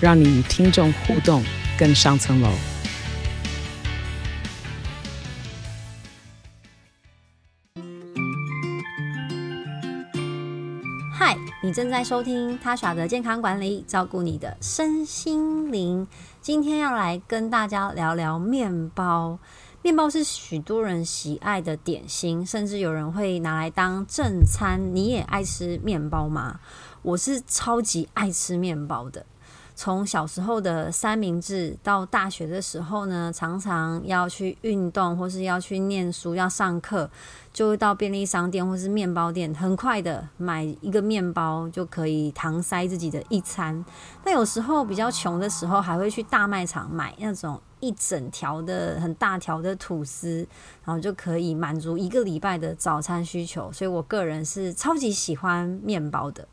让你与听众互动更上层楼。嗨，你正在收听他耍的健康管理，照顾你的身心灵。今天要来跟大家聊聊面包。面包是许多人喜爱的点心，甚至有人会拿来当正餐。你也爱吃面包吗？我是超级爱吃面包的。从小时候的三明治到大学的时候呢，常常要去运动或是要去念书、要上课，就会到便利商店或是面包店，很快的买一个面包就可以搪塞自己的一餐。那有时候比较穷的时候，还会去大卖场买那种。一整条的很大条的吐司，然后就可以满足一个礼拜的早餐需求。所以我个人是超级喜欢面包的。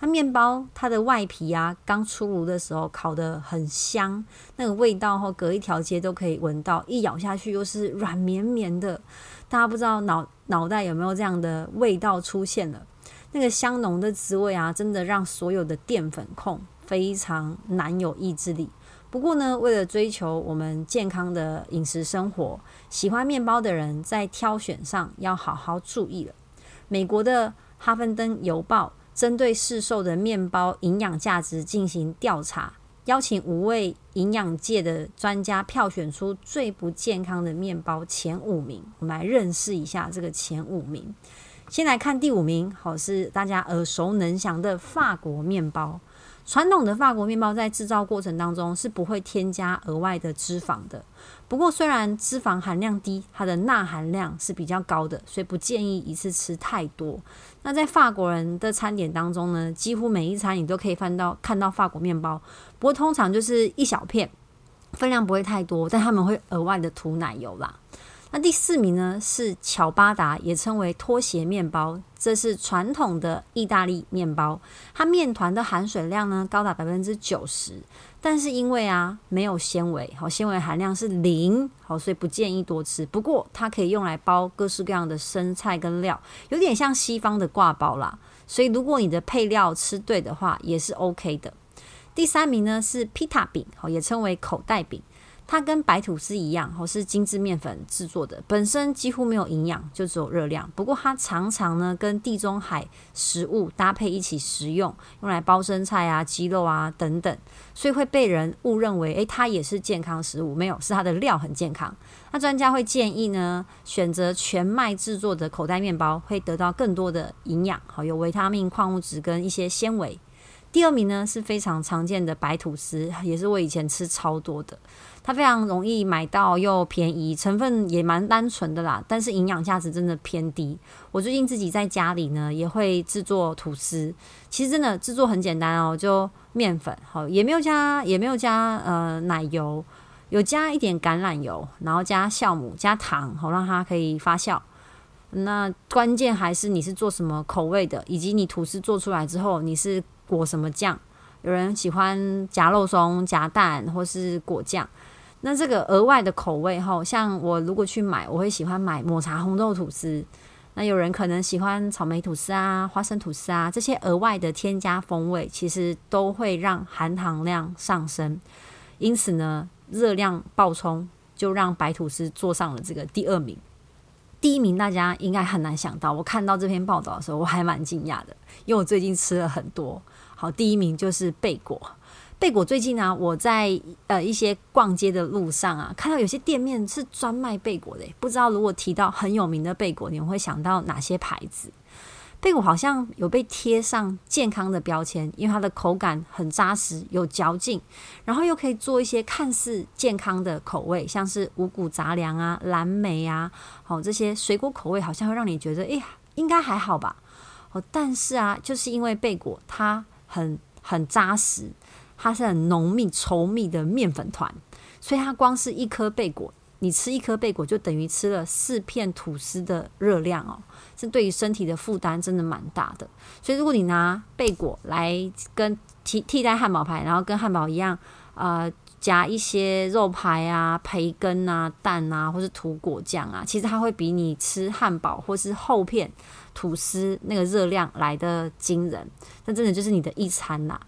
那面包它的外皮啊，刚出炉的时候烤得很香，那个味道后隔一条街都可以闻到，一咬下去又是软绵绵的。大家不知道脑脑袋有没有这样的味道出现了？那个香浓的滋味啊，真的让所有的淀粉控非常难有意志力。不过呢，为了追求我们健康的饮食生活，喜欢面包的人在挑选上要好好注意了。美国的《哈芬登邮报》针对市售的面包营养价值进行调查，邀请五位营养界的专家票选出最不健康的面包前五名。我们来认识一下这个前五名。先来看第五名，好，是大家耳熟能详的法国面包。传统的法国面包在制造过程当中是不会添加额外的脂肪的。不过，虽然脂肪含量低，它的钠含量是比较高的，所以不建议一次吃太多。那在法国人的餐点当中呢，几乎每一餐你都可以翻到看到法国面包，不过通常就是一小片，分量不会太多，但他们会额外的涂奶油啦。那第四名呢是乔巴达，也称为拖鞋面包，这是传统的意大利面包。它面团的含水量呢高达百分之九十，但是因为啊没有纤维，好纤维含量是零，好所以不建议多吃。不过它可以用来包各式各样的生菜跟料，有点像西方的挂包啦。所以如果你的配料吃对的话，也是 OK 的。第三名呢是皮塔饼，好也称为口袋饼。它跟白吐司一样，哦，是精致面粉制作的，本身几乎没有营养，就只有热量。不过它常常呢跟地中海食物搭配一起食用，用来包生菜啊、鸡肉啊等等，所以会被人误认为，诶，它也是健康食物。没有，是它的料很健康。那专家会建议呢，选择全麦制作的口袋面包，会得到更多的营养，好，有维他命、矿物质跟一些纤维。第二名呢是非常常见的白吐司，也是我以前吃超多的。它非常容易买到又便宜，成分也蛮单纯的啦，但是营养价值真的偏低。我最近自己在家里呢也会制作吐司，其实真的制作很简单哦，就面粉好，也没有加也没有加呃奶油，有加一点橄榄油，然后加酵母加糖，好让它可以发酵。那关键还是你是做什么口味的，以及你吐司做出来之后你是裹什么酱。有人喜欢夹肉松、夹蛋或是果酱。那这个额外的口味哈，像我如果去买，我会喜欢买抹茶红豆吐司。那有人可能喜欢草莓吐司啊、花生吐司啊，这些额外的添加风味，其实都会让含糖量上升。因此呢，热量爆冲，就让白吐司坐上了这个第二名。第一名大家应该很难想到，我看到这篇报道的时候，我还蛮惊讶的，因为我最近吃了很多。好，第一名就是贝果。贝果最近啊，我在呃一些逛街的路上啊，看到有些店面是专卖贝果的。不知道如果提到很有名的贝果，你们会想到哪些牌子？贝果好像有被贴上健康的标签，因为它的口感很扎实、有嚼劲，然后又可以做一些看似健康的口味，像是五谷杂粮啊、蓝莓啊，好这些水果口味，好像会让你觉得，哎，应该还好吧？哦，但是啊，就是因为贝果它很很扎实。它是很浓密稠密的面粉团，所以它光是一颗贝果，你吃一颗贝果就等于吃了四片吐司的热量哦，这对于身体的负担真的蛮大的。所以如果你拿贝果来跟替替代汉堡排，然后跟汉堡一样，呃。加一些肉排啊、培根啊、蛋啊，或是涂果酱啊，其实它会比你吃汉堡或是厚片吐司那个热量来的惊人。那真的就是你的一餐啦。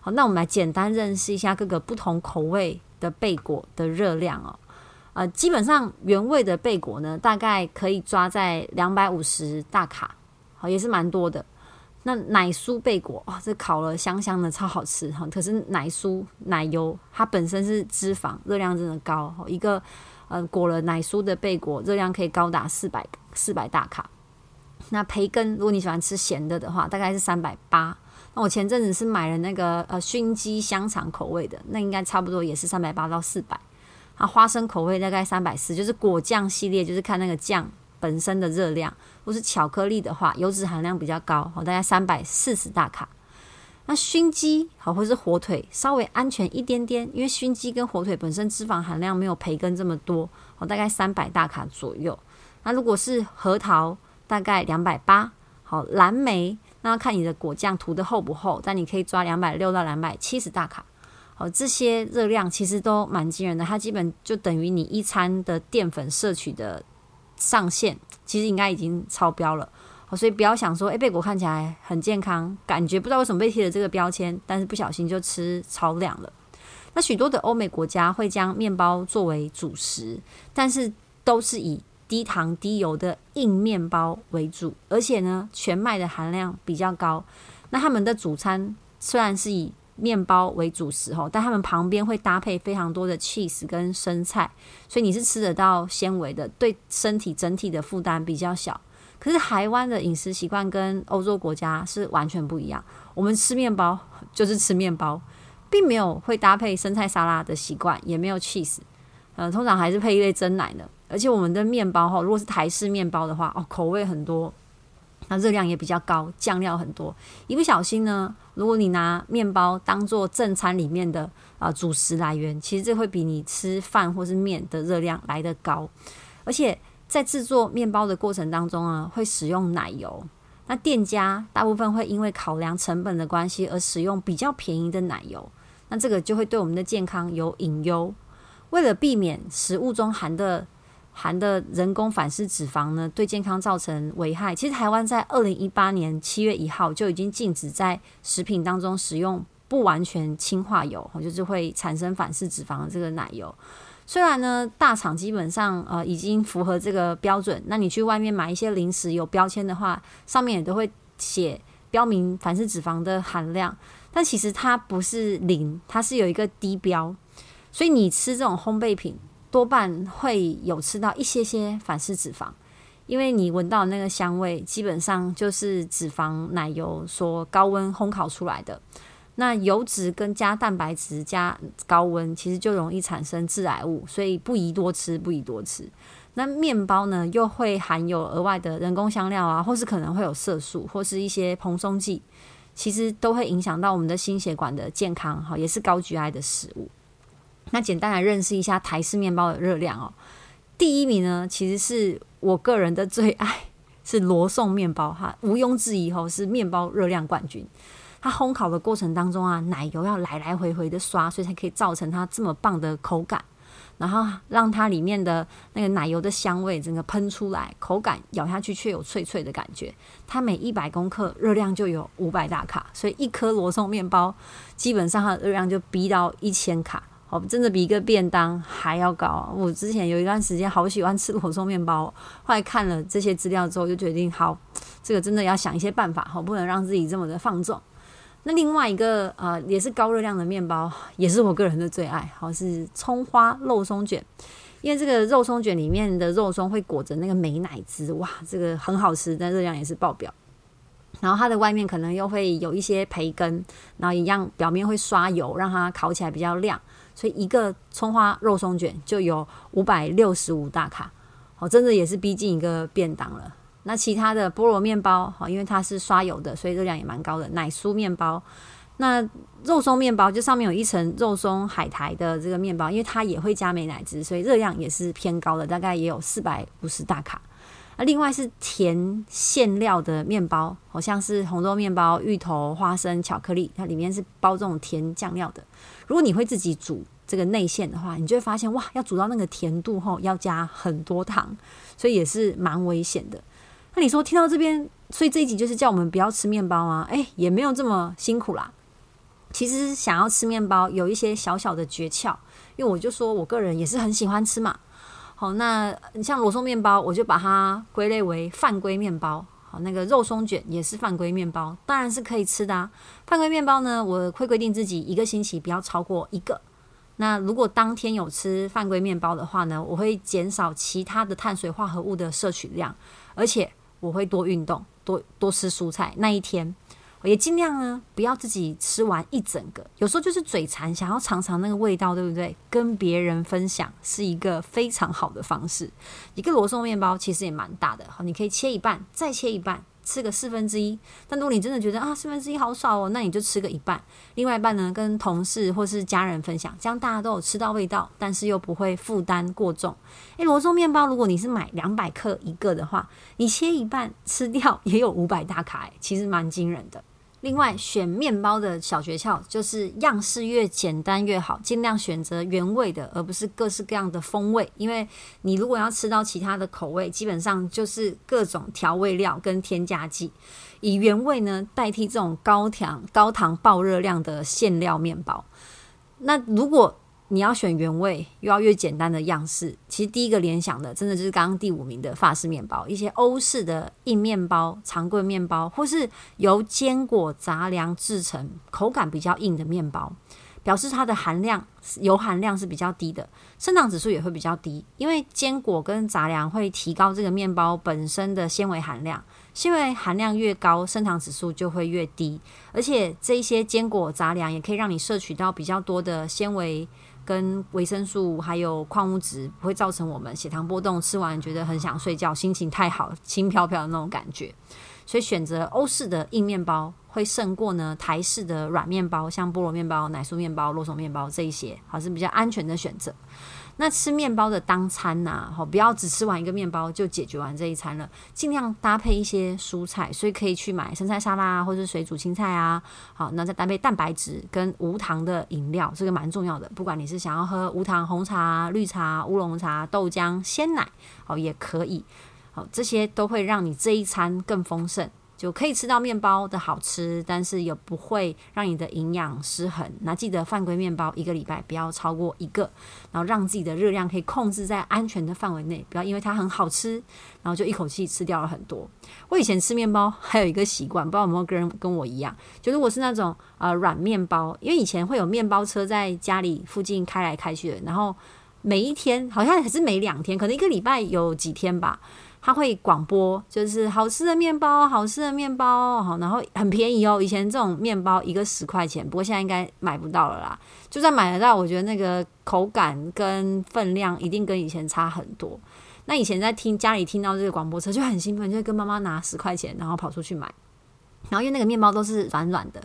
好，那我们来简单认识一下各个不同口味的贝果的热量哦。呃，基本上原味的贝果呢，大概可以抓在两百五十大卡，好，也是蛮多的。那奶酥贝果哦，这烤了香香的，超好吃哈！可是奶酥奶油它本身是脂肪，热量真的高。一个呃裹了奶酥的贝果，热量可以高达四百四百大卡。那培根，如果你喜欢吃咸的的话，大概是三百八。那我前阵子是买了那个呃熏鸡香肠口味的，那应该差不多也是三百八到四百。啊，花生口味大概三百四，就是果酱系列，就是看那个酱。本身的热量，或是巧克力的话，油脂含量比较高，好大概三百四十大卡。那熏鸡好，或是火腿稍微安全一点点，因为熏鸡跟火腿本身脂肪含量没有培根这么多，好，大概三百大卡左右。那如果是核桃，大概两百八。好，蓝莓那要看你的果酱涂的厚不厚，但你可以抓两百六到两百七十大卡。好，这些热量其实都蛮惊人的，它基本就等于你一餐的淀粉摄取的。上限其实应该已经超标了，所以不要想说，诶，贝果看起来很健康，感觉不知道为什么被贴了这个标签，但是不小心就吃超量了。那许多的欧美国家会将面包作为主食，但是都是以低糖低油的硬面包为主，而且呢，全麦的含量比较高。那他们的主餐虽然是以面包为主食吼，但他们旁边会搭配非常多的 cheese 跟生菜，所以你是吃得到纤维的，对身体整体的负担比较小。可是台湾的饮食习惯跟欧洲国家是完全不一样，我们吃面包 就是吃面包，并没有会搭配生菜沙拉的习惯，也没有 cheese，呃，通常还是配一杯蒸奶的。而且我们的面包吼，如果是台式面包的话，哦，口味很多。那热量也比较高，酱料很多，一不小心呢，如果你拿面包当做正餐里面的啊、主食来源，其实这会比你吃饭或是面的热量来得高。而且在制作面包的过程当中啊，会使用奶油，那店家大部分会因为考量成本的关系而使用比较便宜的奶油，那这个就会对我们的健康有隐忧。为了避免食物中含的含的人工反式脂肪呢，对健康造成危害。其实台湾在二零一八年七月一号就已经禁止在食品当中使用不完全氢化油，就是会产生反式脂肪的这个奶油。虽然呢，大厂基本上呃已经符合这个标准，那你去外面买一些零食有标签的话，上面也都会写标明反式脂肪的含量，但其实它不是零，它是有一个低标，所以你吃这种烘焙品。多半会有吃到一些些反式脂肪，因为你闻到那个香味，基本上就是脂肪奶油所高温烘烤出来的。那油脂跟加蛋白质加高温，其实就容易产生致癌物，所以不宜多吃，不宜多吃。那面包呢，又会含有额外的人工香料啊，或是可能会有色素，或是一些蓬松剂，其实都会影响到我们的心血管的健康，哈，也是高 GI 的食物。那简单来认识一下台式面包的热量哦。第一名呢，其实是我个人的最爱，是罗宋面包哈，毋庸置疑吼，是面包热量冠军。它烘烤的过程当中啊，奶油要来来回回的刷，所以才可以造成它这么棒的口感，然后让它里面的那个奶油的香味整个喷出来，口感咬下去却有脆脆的感觉。它每一百公克热量就有五百大卡，所以一颗罗宋面包基本上它的热量就逼到一千卡。哦，真的比一个便当还要高。我之前有一段时间好喜欢吃罗宋面包，后来看了这些资料之后，就决定好，这个真的要想一些办法，好，不能让自己这么的放纵。那另外一个呃，也是高热量的面包，也是我个人的最爱，好，是葱花肉松卷，因为这个肉松卷里面的肉松会裹着那个美乃滋，哇，这个很好吃，但热量也是爆表。然后它的外面可能又会有一些培根，然后一样表面会刷油，让它烤起来比较亮。所以一个葱花肉松卷就有五百六十五大卡，哦，真的也是逼近一个便当了。那其他的菠萝面包，好因为它是刷油的，所以热量也蛮高的。奶酥面包那肉松面包就上面有一层肉松海苔的这个面包，因为它也会加美乃滋，所以热量也是偏高的，大概也有四百五十大卡。那另外是甜馅料的面包，好像是红豆面包、芋头、花生、巧克力，它里面是包这种甜酱料的。如果你会自己煮这个内馅的话，你就会发现哇，要煮到那个甜度后，要加很多糖，所以也是蛮危险的。那你说听到这边，所以这一集就是叫我们不要吃面包啊？诶，也没有这么辛苦啦。其实想要吃面包，有一些小小的诀窍，因为我就说我个人也是很喜欢吃嘛。好，那你像罗宋面包，我就把它归类为犯规面包。好，那个肉松卷也是犯规面包，当然是可以吃的啊。犯规面包呢，我会规定自己一个星期不要超过一个。那如果当天有吃犯规面包的话呢，我会减少其他的碳水化合物的摄取量，而且我会多运动，多多吃蔬菜。那一天。也尽量呢，不要自己吃完一整个。有时候就是嘴馋，想要尝尝那个味道，对不对？跟别人分享是一个非常好的方式。一个罗宋面包其实也蛮大的，好，你可以切一半，再切一半。吃个四分之一，但如果你真的觉得啊四分之一好少哦，那你就吃个一半，另外一半呢跟同事或是家人分享，这样大家都有吃到味道，但是又不会负担过重。诶，罗宋面包如果你是买两百克一个的话，你切一半吃掉也有五百大卡，诶，其实蛮惊人的。另外，选面包的小诀窍就是样式越简单越好，尽量选择原味的，而不是各式各样的风味。因为你如果要吃到其他的口味，基本上就是各种调味料跟添加剂，以原味呢代替这种高糖、高糖爆热量的馅料面包。那如果你要选原味，又要越简单的样式，其实第一个联想的，真的就是刚刚第五名的法式面包，一些欧式的硬面包、常规面包，或是由坚果杂粮制成、口感比较硬的面包，表示它的含量油含量是比较低的，升糖指数也会比较低，因为坚果跟杂粮会提高这个面包本身的纤维含量，纤维含量越高，升糖指数就会越低，而且这一些坚果杂粮也可以让你摄取到比较多的纤维。跟维生素还有矿物质不会造成我们血糖波动，吃完觉得很想睡觉，心情太好，轻飘飘的那种感觉。所以选择欧式的硬面包会胜过呢台式的软面包，像菠萝面包、奶酥面包、罗松面包这一些，还，是比较安全的选择。那吃面包的当餐呐、啊，好，不要只吃完一个面包就解决完这一餐了，尽量搭配一些蔬菜，所以可以去买生菜沙拉或者是水煮青菜啊，好，那再搭配蛋白质跟无糖的饮料，这个蛮重要的。不管你是想要喝无糖红茶、绿茶、乌龙茶、豆浆、鲜奶，好，也可以，好，这些都会让你这一餐更丰盛。就可以吃到面包的好吃，但是也不会让你的营养失衡。那记得犯规面包一个礼拜不要超过一个，然后让自己的热量可以控制在安全的范围内，不要因为它很好吃，然后就一口气吃掉了很多。我以前吃面包还有一个习惯，不知道有没有跟跟我一样，就如果是那种呃软面包，因为以前会有面包车在家里附近开来开去的，然后每一天好像还是每两天，可能一个礼拜有几天吧。他会广播，就是好吃的面包，好吃的面包，好，然后很便宜哦。以前这种面包一个十块钱，不过现在应该买不到了啦。就算买得到，我觉得那个口感跟分量一定跟以前差很多。那以前在听家里听到这个广播车就很兴奋，就会跟妈妈拿十块钱，然后跑出去买。然后因为那个面包都是软软的，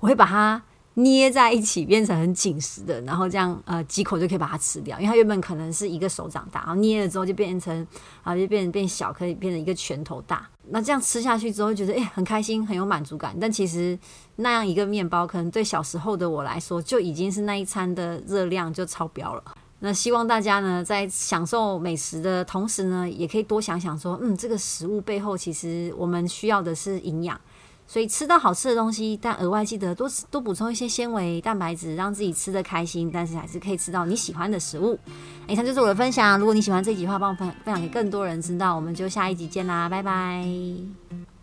我会把它。捏在一起变成很紧实的，然后这样呃几口就可以把它吃掉，因为它原本可能是一个手掌大，然后捏了之后就变成啊就变变小，可以变成一个拳头大。那这样吃下去之后，觉得诶、很开心，很有满足感。但其实那样一个面包，可能对小时候的我来说，就已经是那一餐的热量就超标了。那希望大家呢，在享受美食的同时呢，也可以多想想说，嗯，这个食物背后其实我们需要的是营养。所以吃到好吃的东西，但额外记得多多补充一些纤维、蛋白质，让自己吃的开心，但是还是可以吃到你喜欢的食物。以上就是我的分享。如果你喜欢这集的话，帮我分分享给更多人知道。我们就下一集见啦，拜拜。